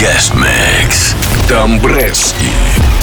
Guest Mix. Домбрецкий.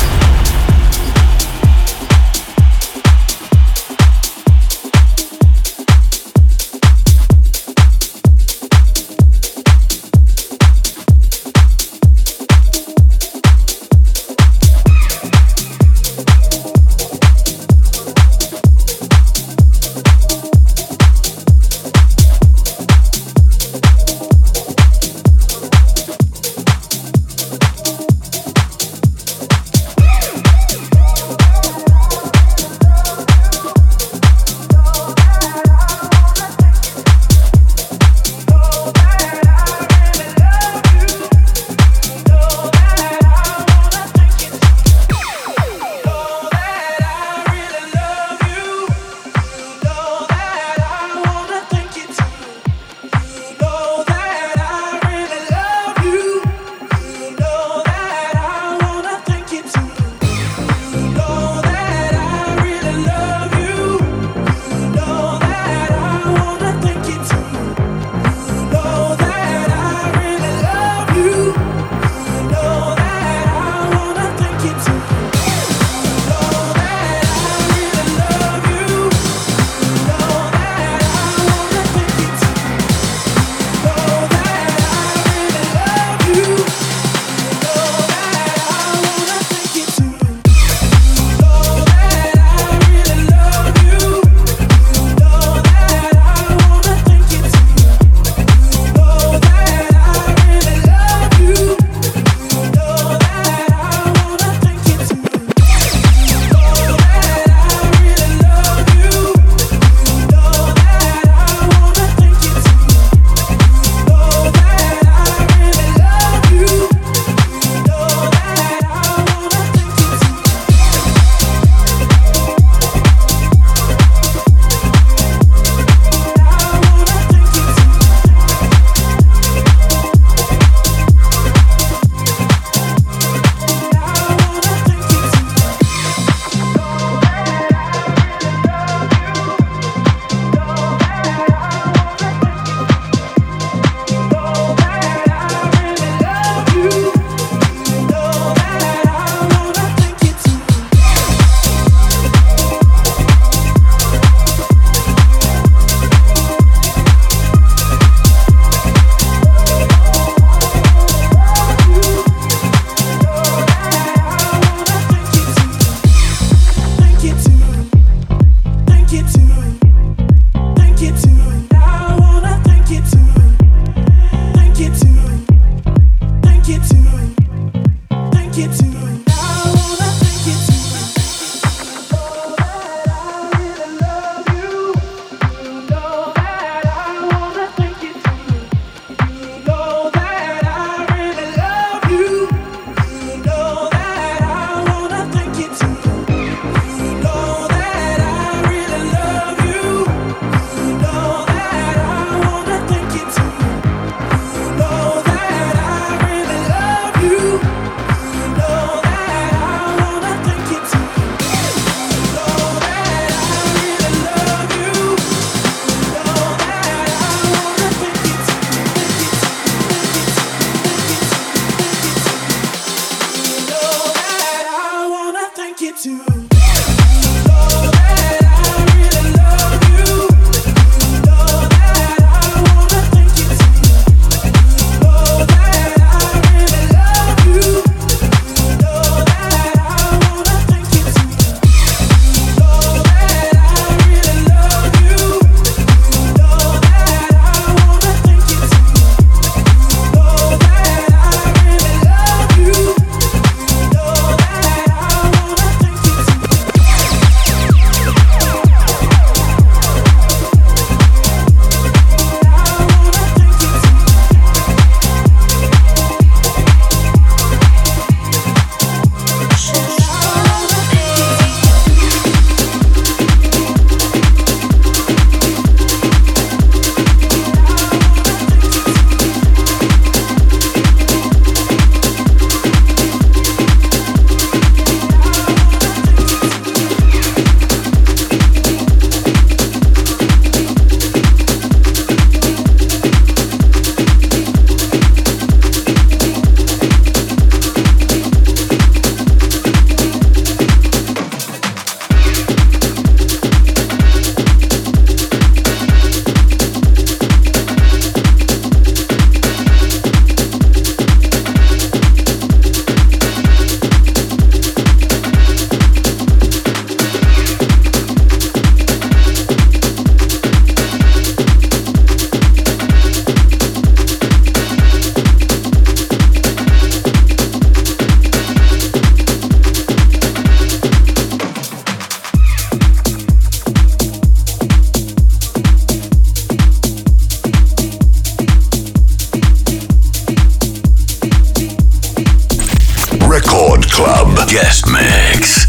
Guest Mix.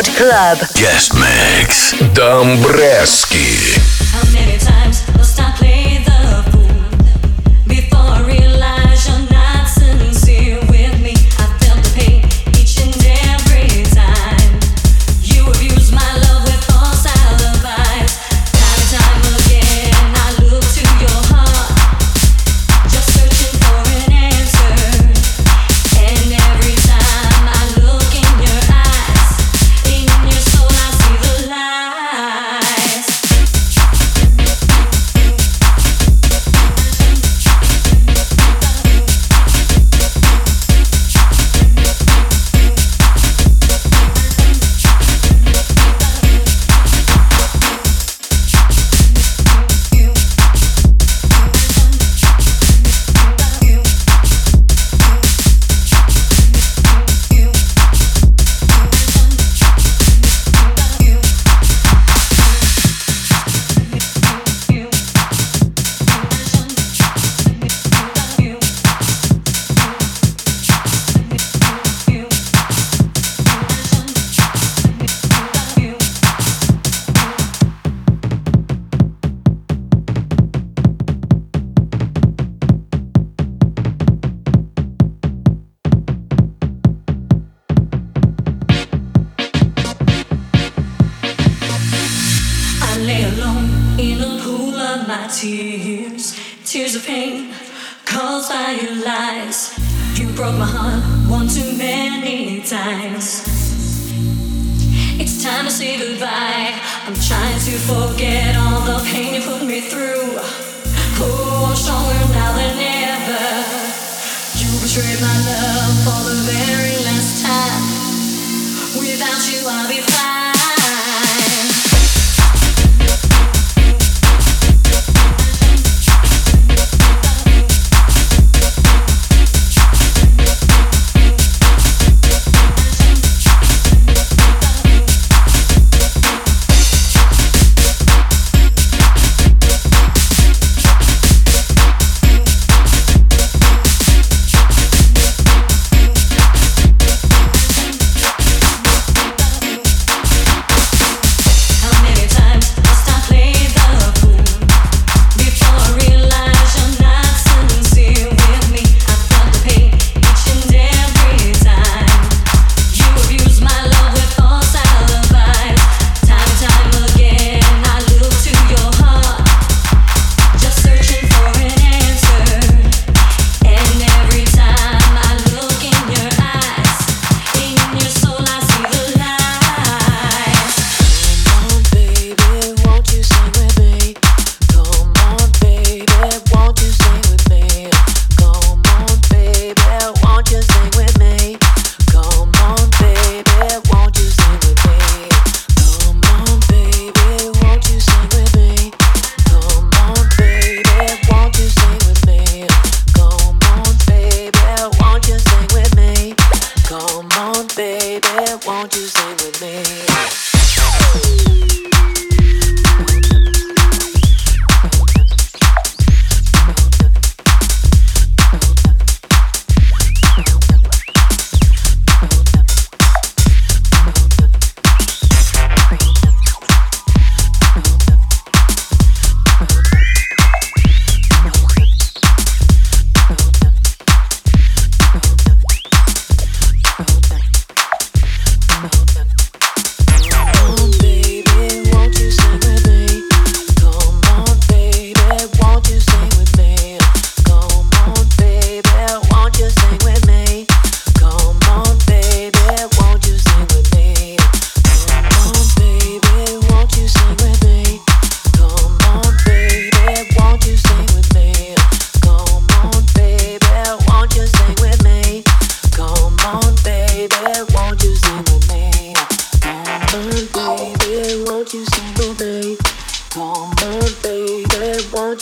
Yes, Club. Guest Mix. Dombresky.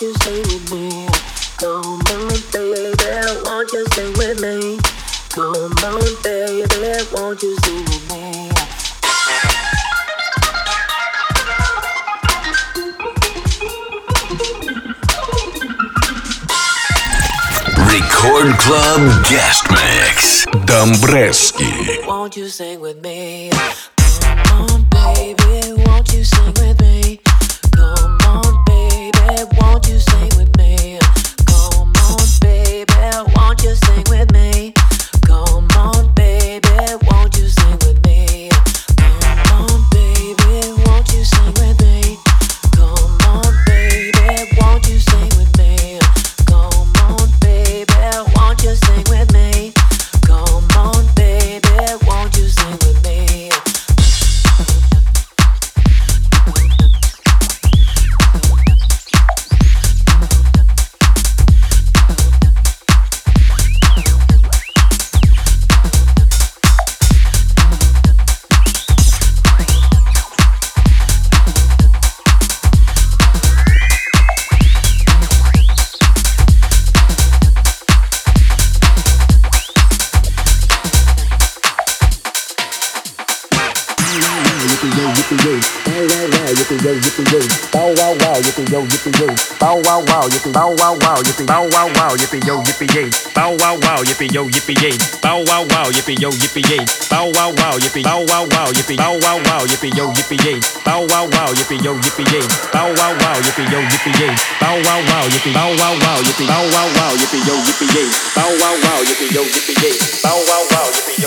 you stay with me? Come on, baby, won't you stay with me? Come on, baby, won't you stay with me? Record Club Guest Mix. Dombresky. Won't you sing with me? Come on, baby, won't you sing with me? Bow wow wow, yippee yo, yippee yay. Bow wow wow, yippee yo, yippee yay. Bow wow wow, yippee yo, yippee yay. Bow wow wow, yippee bow wow wow, yippee bow wow wow, yippee yo, yippee yay. Bow wow wow, yippee yo, yippee yay. Bow wow wow, yippee yo, yippee yay. Bow wow wow, yippee bow wow wow, yippee bow wow wow, yippee yo, yippee yay. Bow wow wow, yippee yo, yippee yay. Bow wow wow, yippee yo, yippee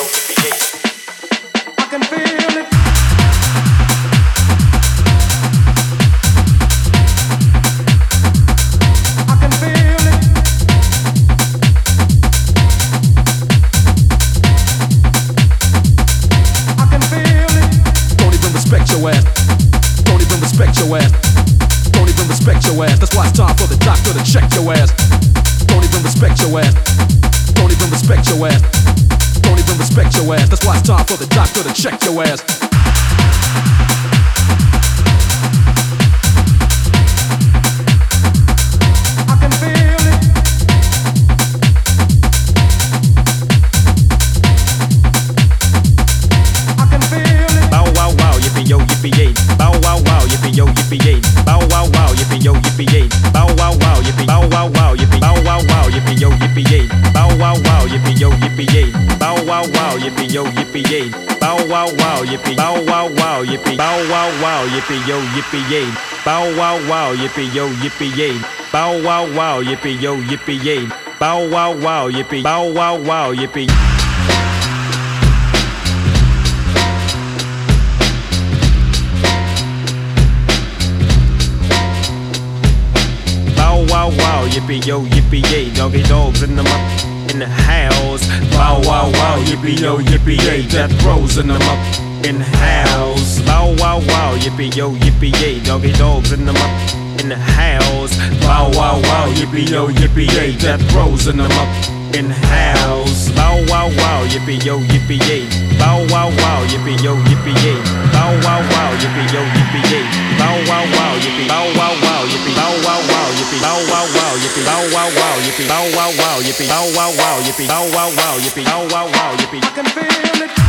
check your ass. Yippee yo, yippee yay. Bow wow wow, yippee yo, yippee yay. Bow wow wow, yippee yo, yippee yay. Bow wow wow, yippee bow wow wow, yippee. Bow wow wow, yippee yo, yippee yay, Doggy Dogg's in the in the house. Bow wow wow, yippee yo, yippee yay, death rows in the mu- in the house. Bow wow wow, yippee yo, yippee yay, Doggy Dogg's in the in the house. Bow wow wow, yippee yo, yippee yay, death rows in the mu- in the house. Bow wow wow, yippee yo, yippee yay. Bow wow wow, yippee yo, yippee yay. Bow wow wow, yippee yo, yippee yay. Bow wow wow, yippee. Bow wow wow, yippee. Bow wow wow, yippee. Bow wow wow, yippee. Bow wow wow, yippee. Bow wow wow, yippee. Bow wow wow, yippee. Bow wow wow, yippee. Bow wow wow, yippee. I can feel it.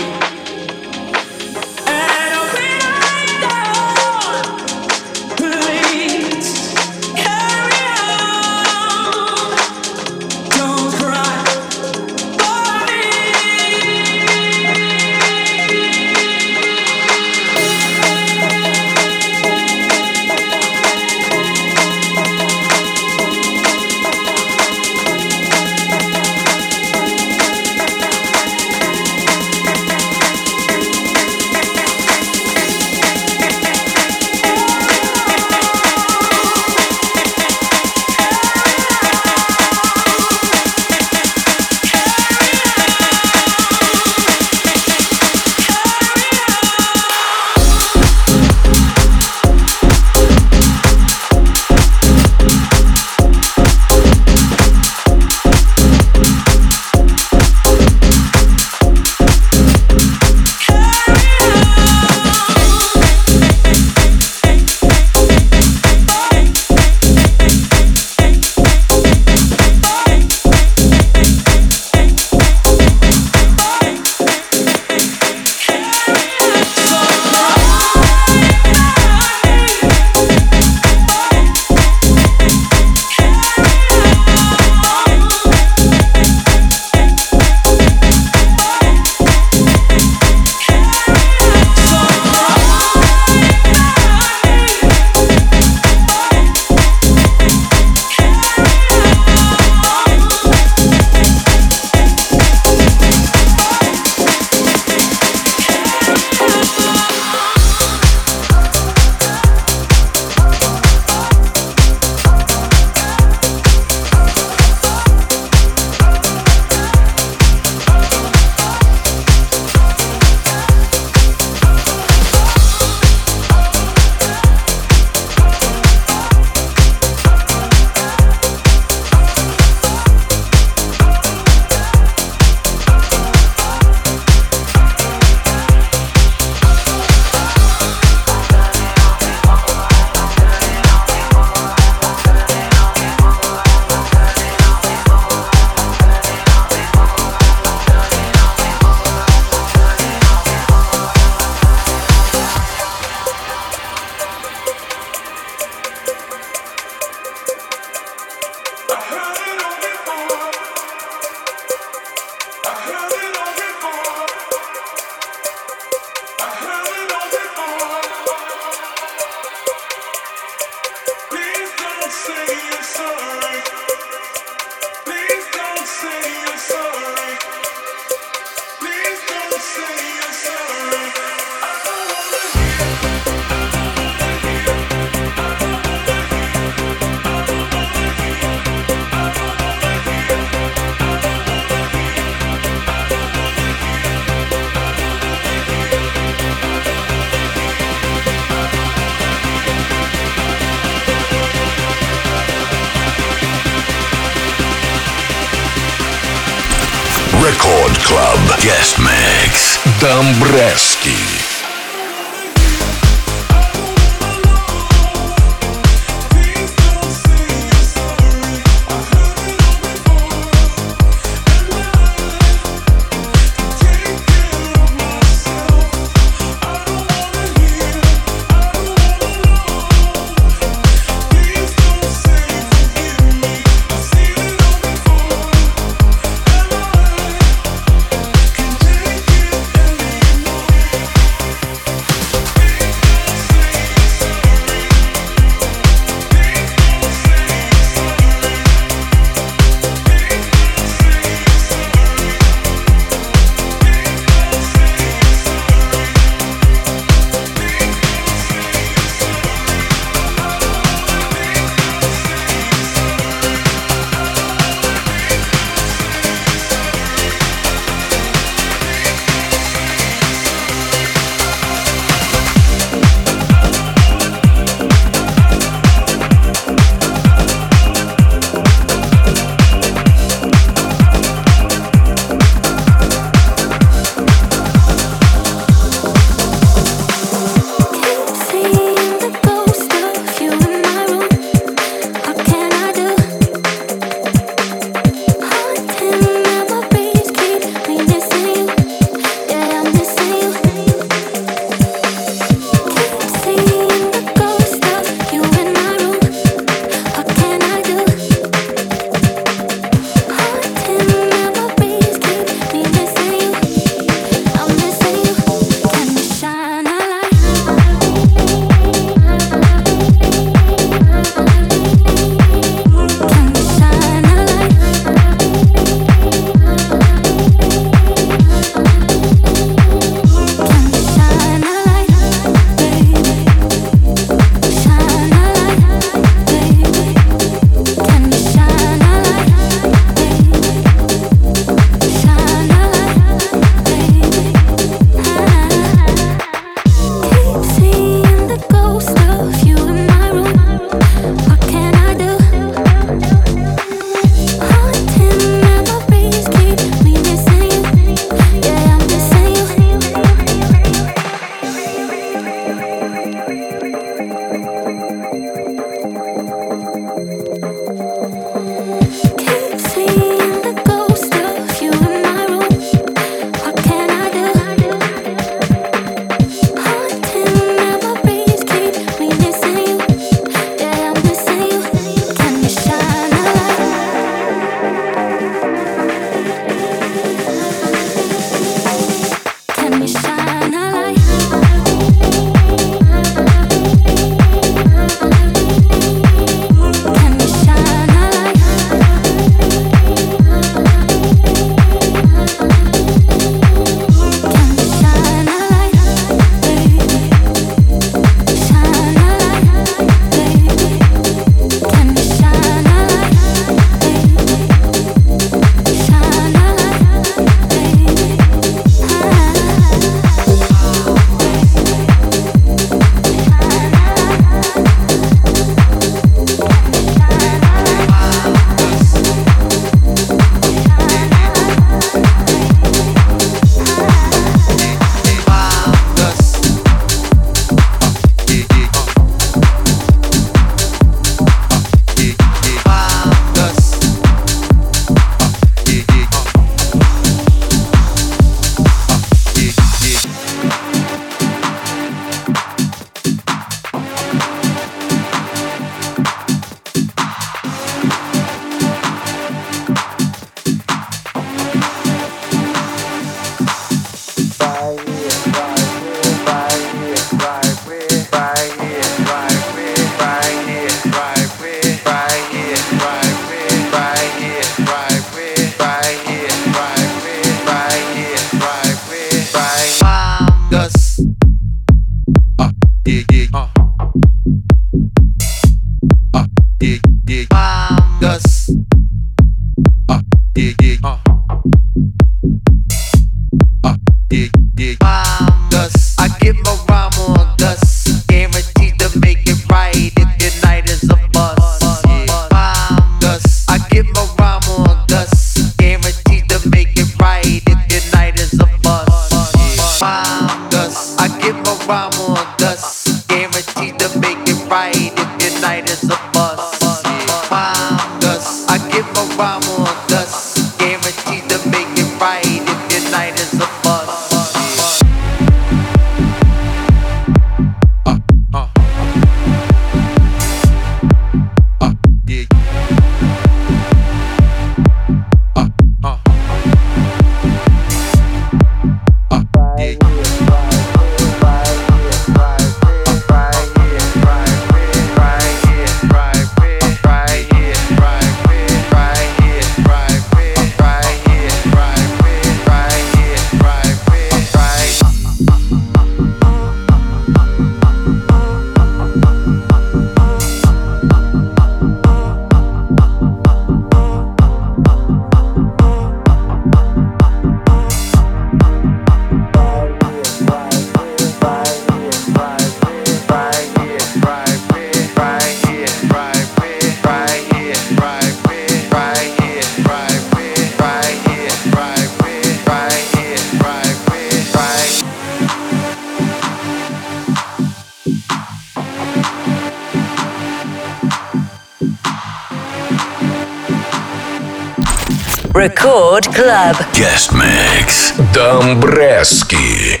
Record Club. Guest mix. Dombresky.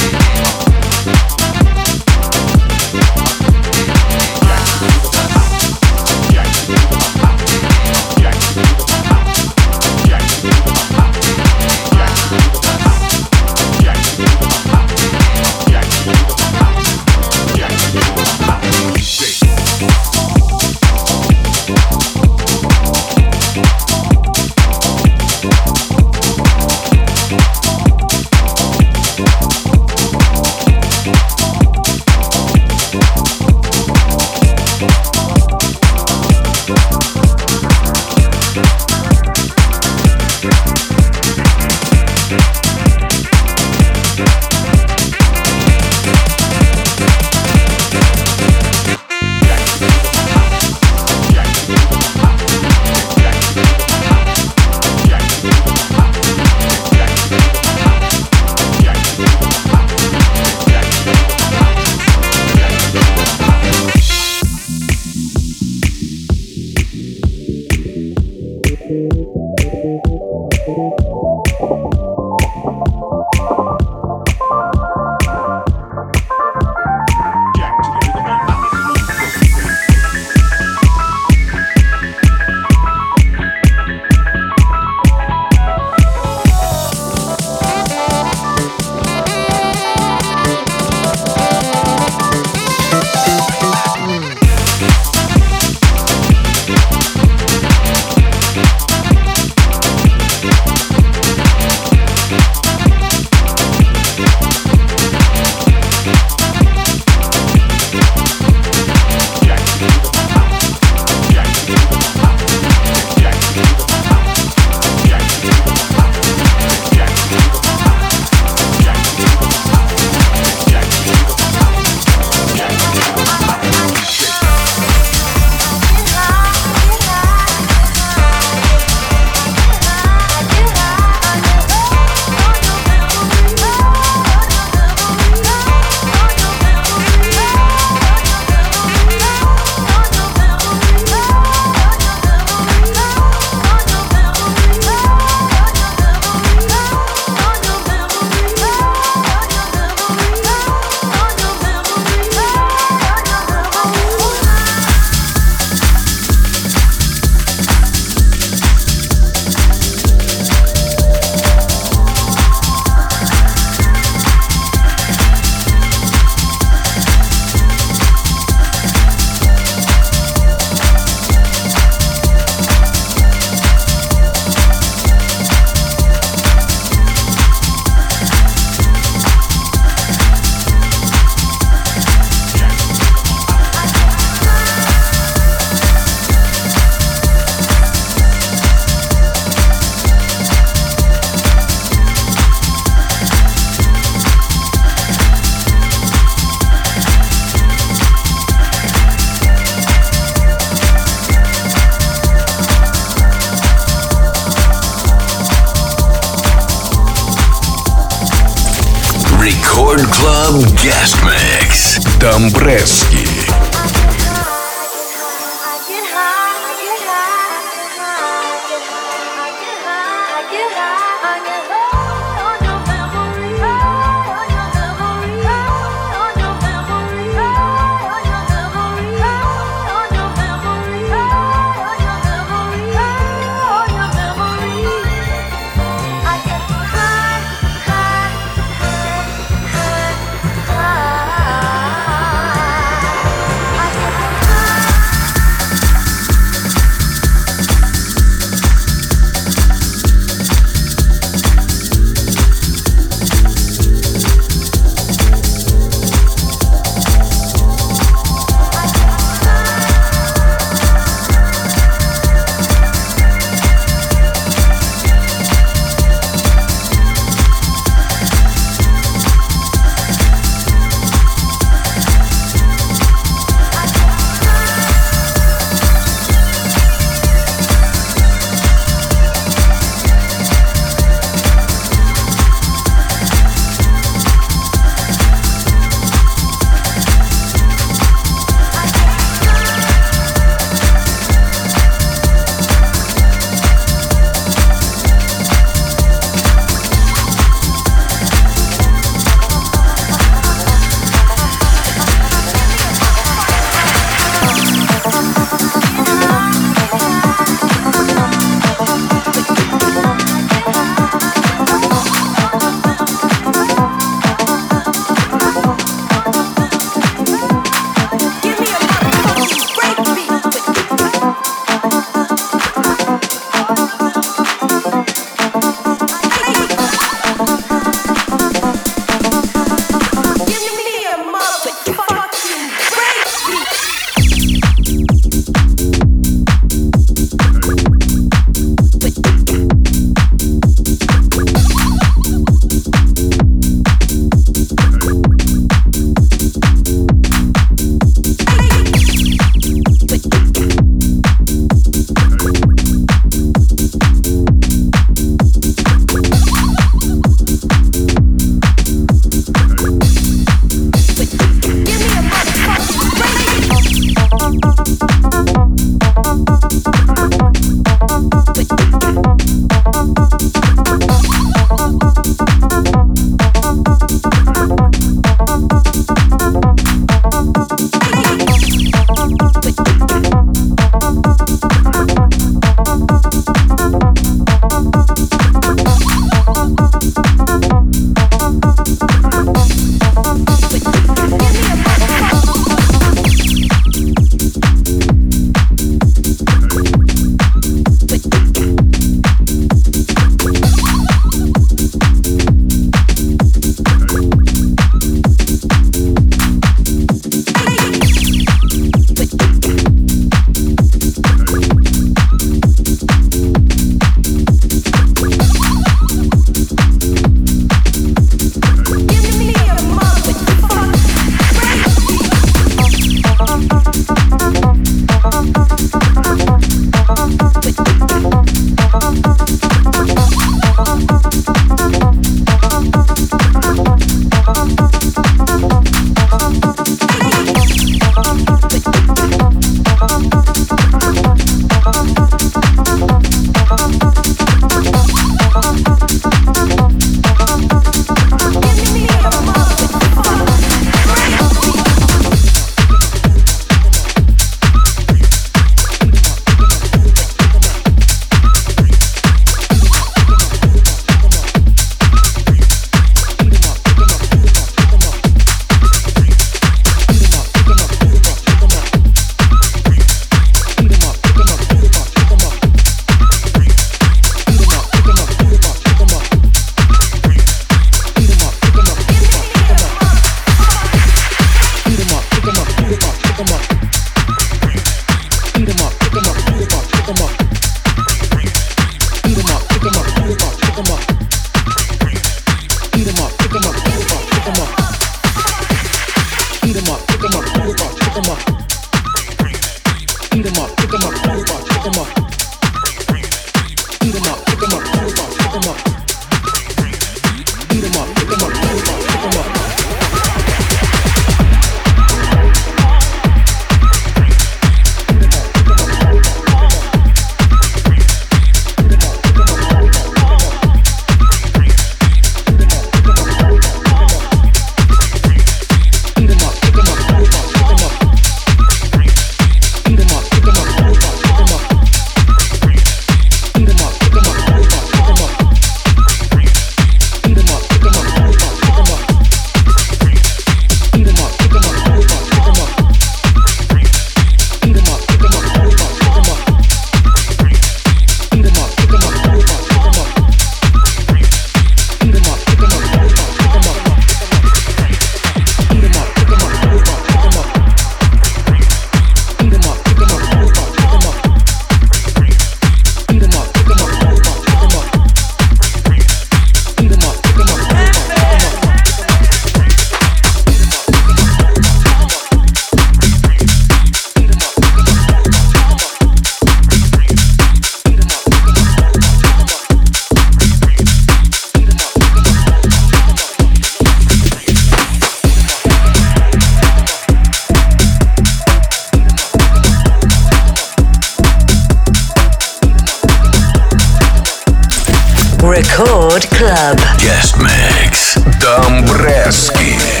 Брески.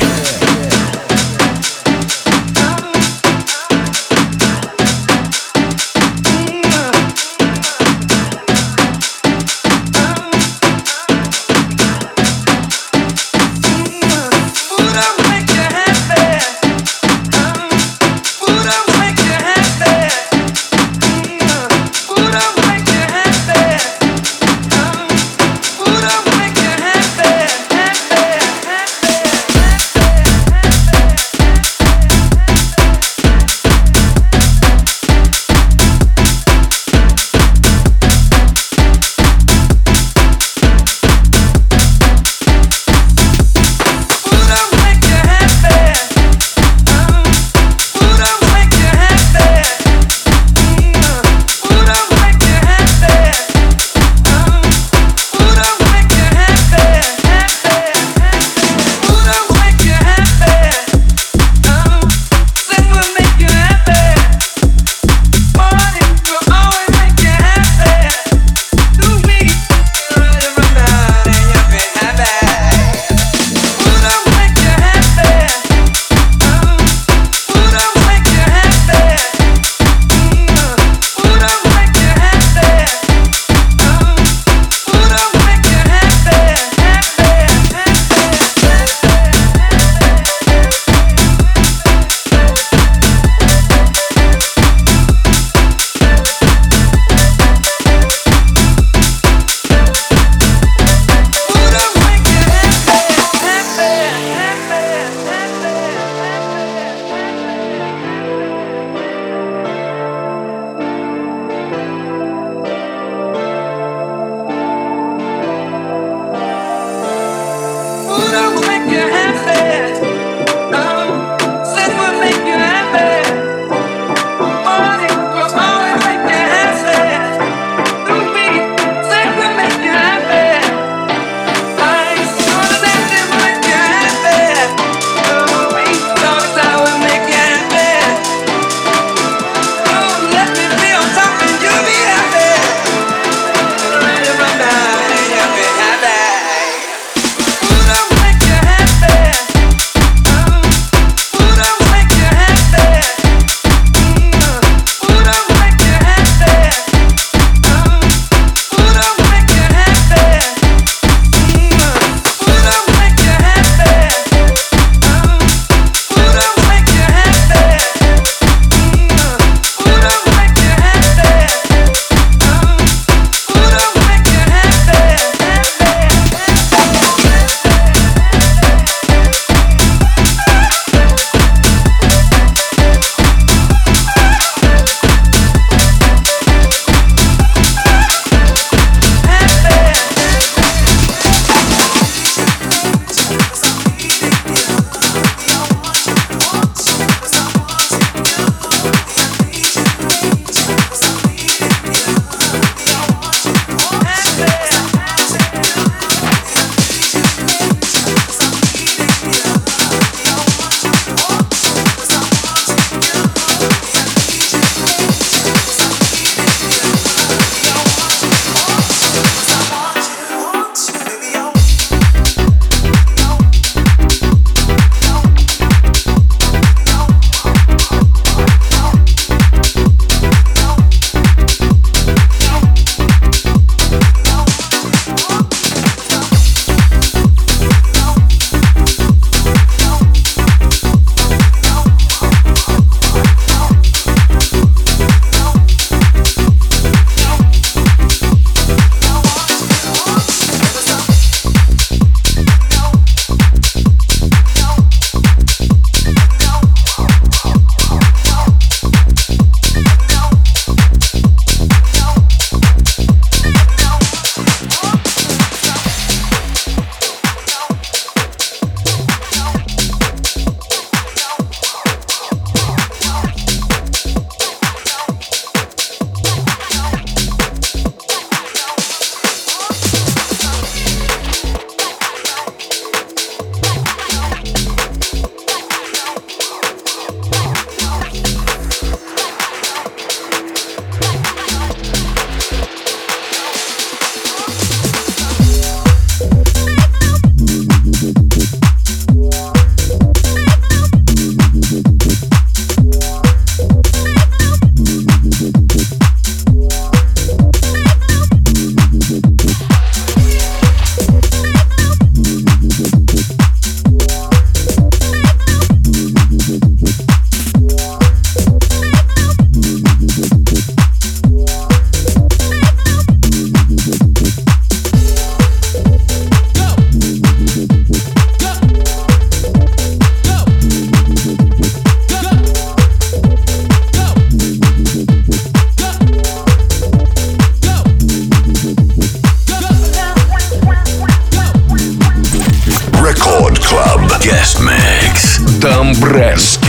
Брез.